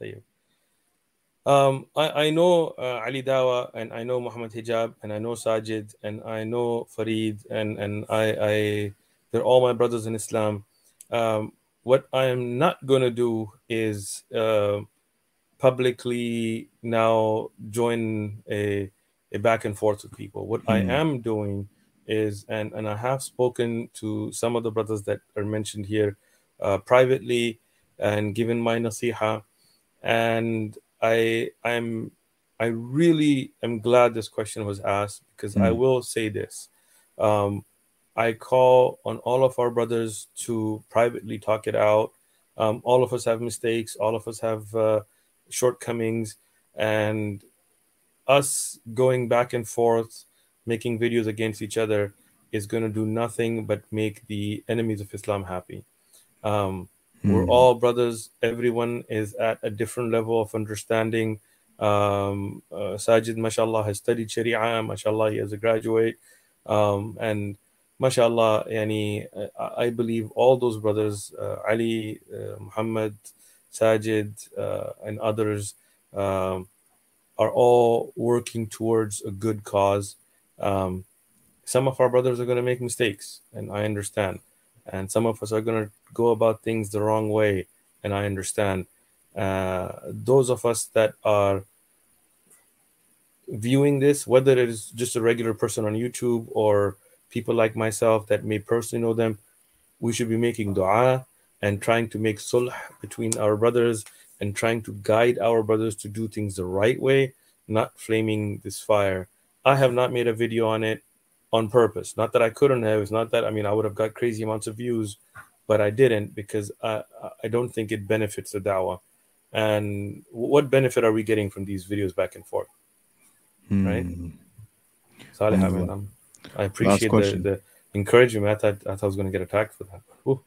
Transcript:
طيب. Um, I, I know uh, Ali Dawah and I know Muhammad Hijab and I know Sajid and I know Farid and, and I, I they're all my brothers in Islam. Um, what I am not going to do is uh, publicly now join a, a back and forth with people. What mm. I hmm. am doing is, and, and I have spoken to some of the brothers that are mentioned here uh, privately and given my nasiha. And I I'm I really am glad this question was asked because I Hmm. will say this. Um, I call on all of our brothers to privately talk it out. Um, all of us have mistakes. All of us have uh, shortcomings, and us going back and forth, making videos against each other, is going to do nothing but make the enemies of Islam happy. Um, we're Hmm. all brothers. Everyone is at a different level of understanding. Um, uh, Sajid, mashallah, has studied Sharia. Mashallah, he is a graduate. Um, and mashallah, yani, uh, I I believe all those brothers, uh, Ali, uh, Muhammad, Sajid, uh, and others, um, are all working towards a good cause. Um, some of our brothers are going to make mistakes, and I understand. And some of us are going to go about things the wrong way, and I understand. Uh, those of us that are viewing this, whether it is just a regular person on YouTube or people like myself that may personally know them, we should be making dua and trying to make sulh between our brothers and trying to guide our brothers to do things the right way, not flaming this fire. I have not made a video on it on purpose. Not that I couldn't have. It's not that I mean I would have got crazy amounts of views, but I didn't because I I don't think it benefits the dawah. And what benefit are we getting from these videos back and forth? Right? Hmm. Salih, Alhamdulillah. I'm- I appreciate the, the encouragement. I thought I thought I was going to get attacked for that. Ooh.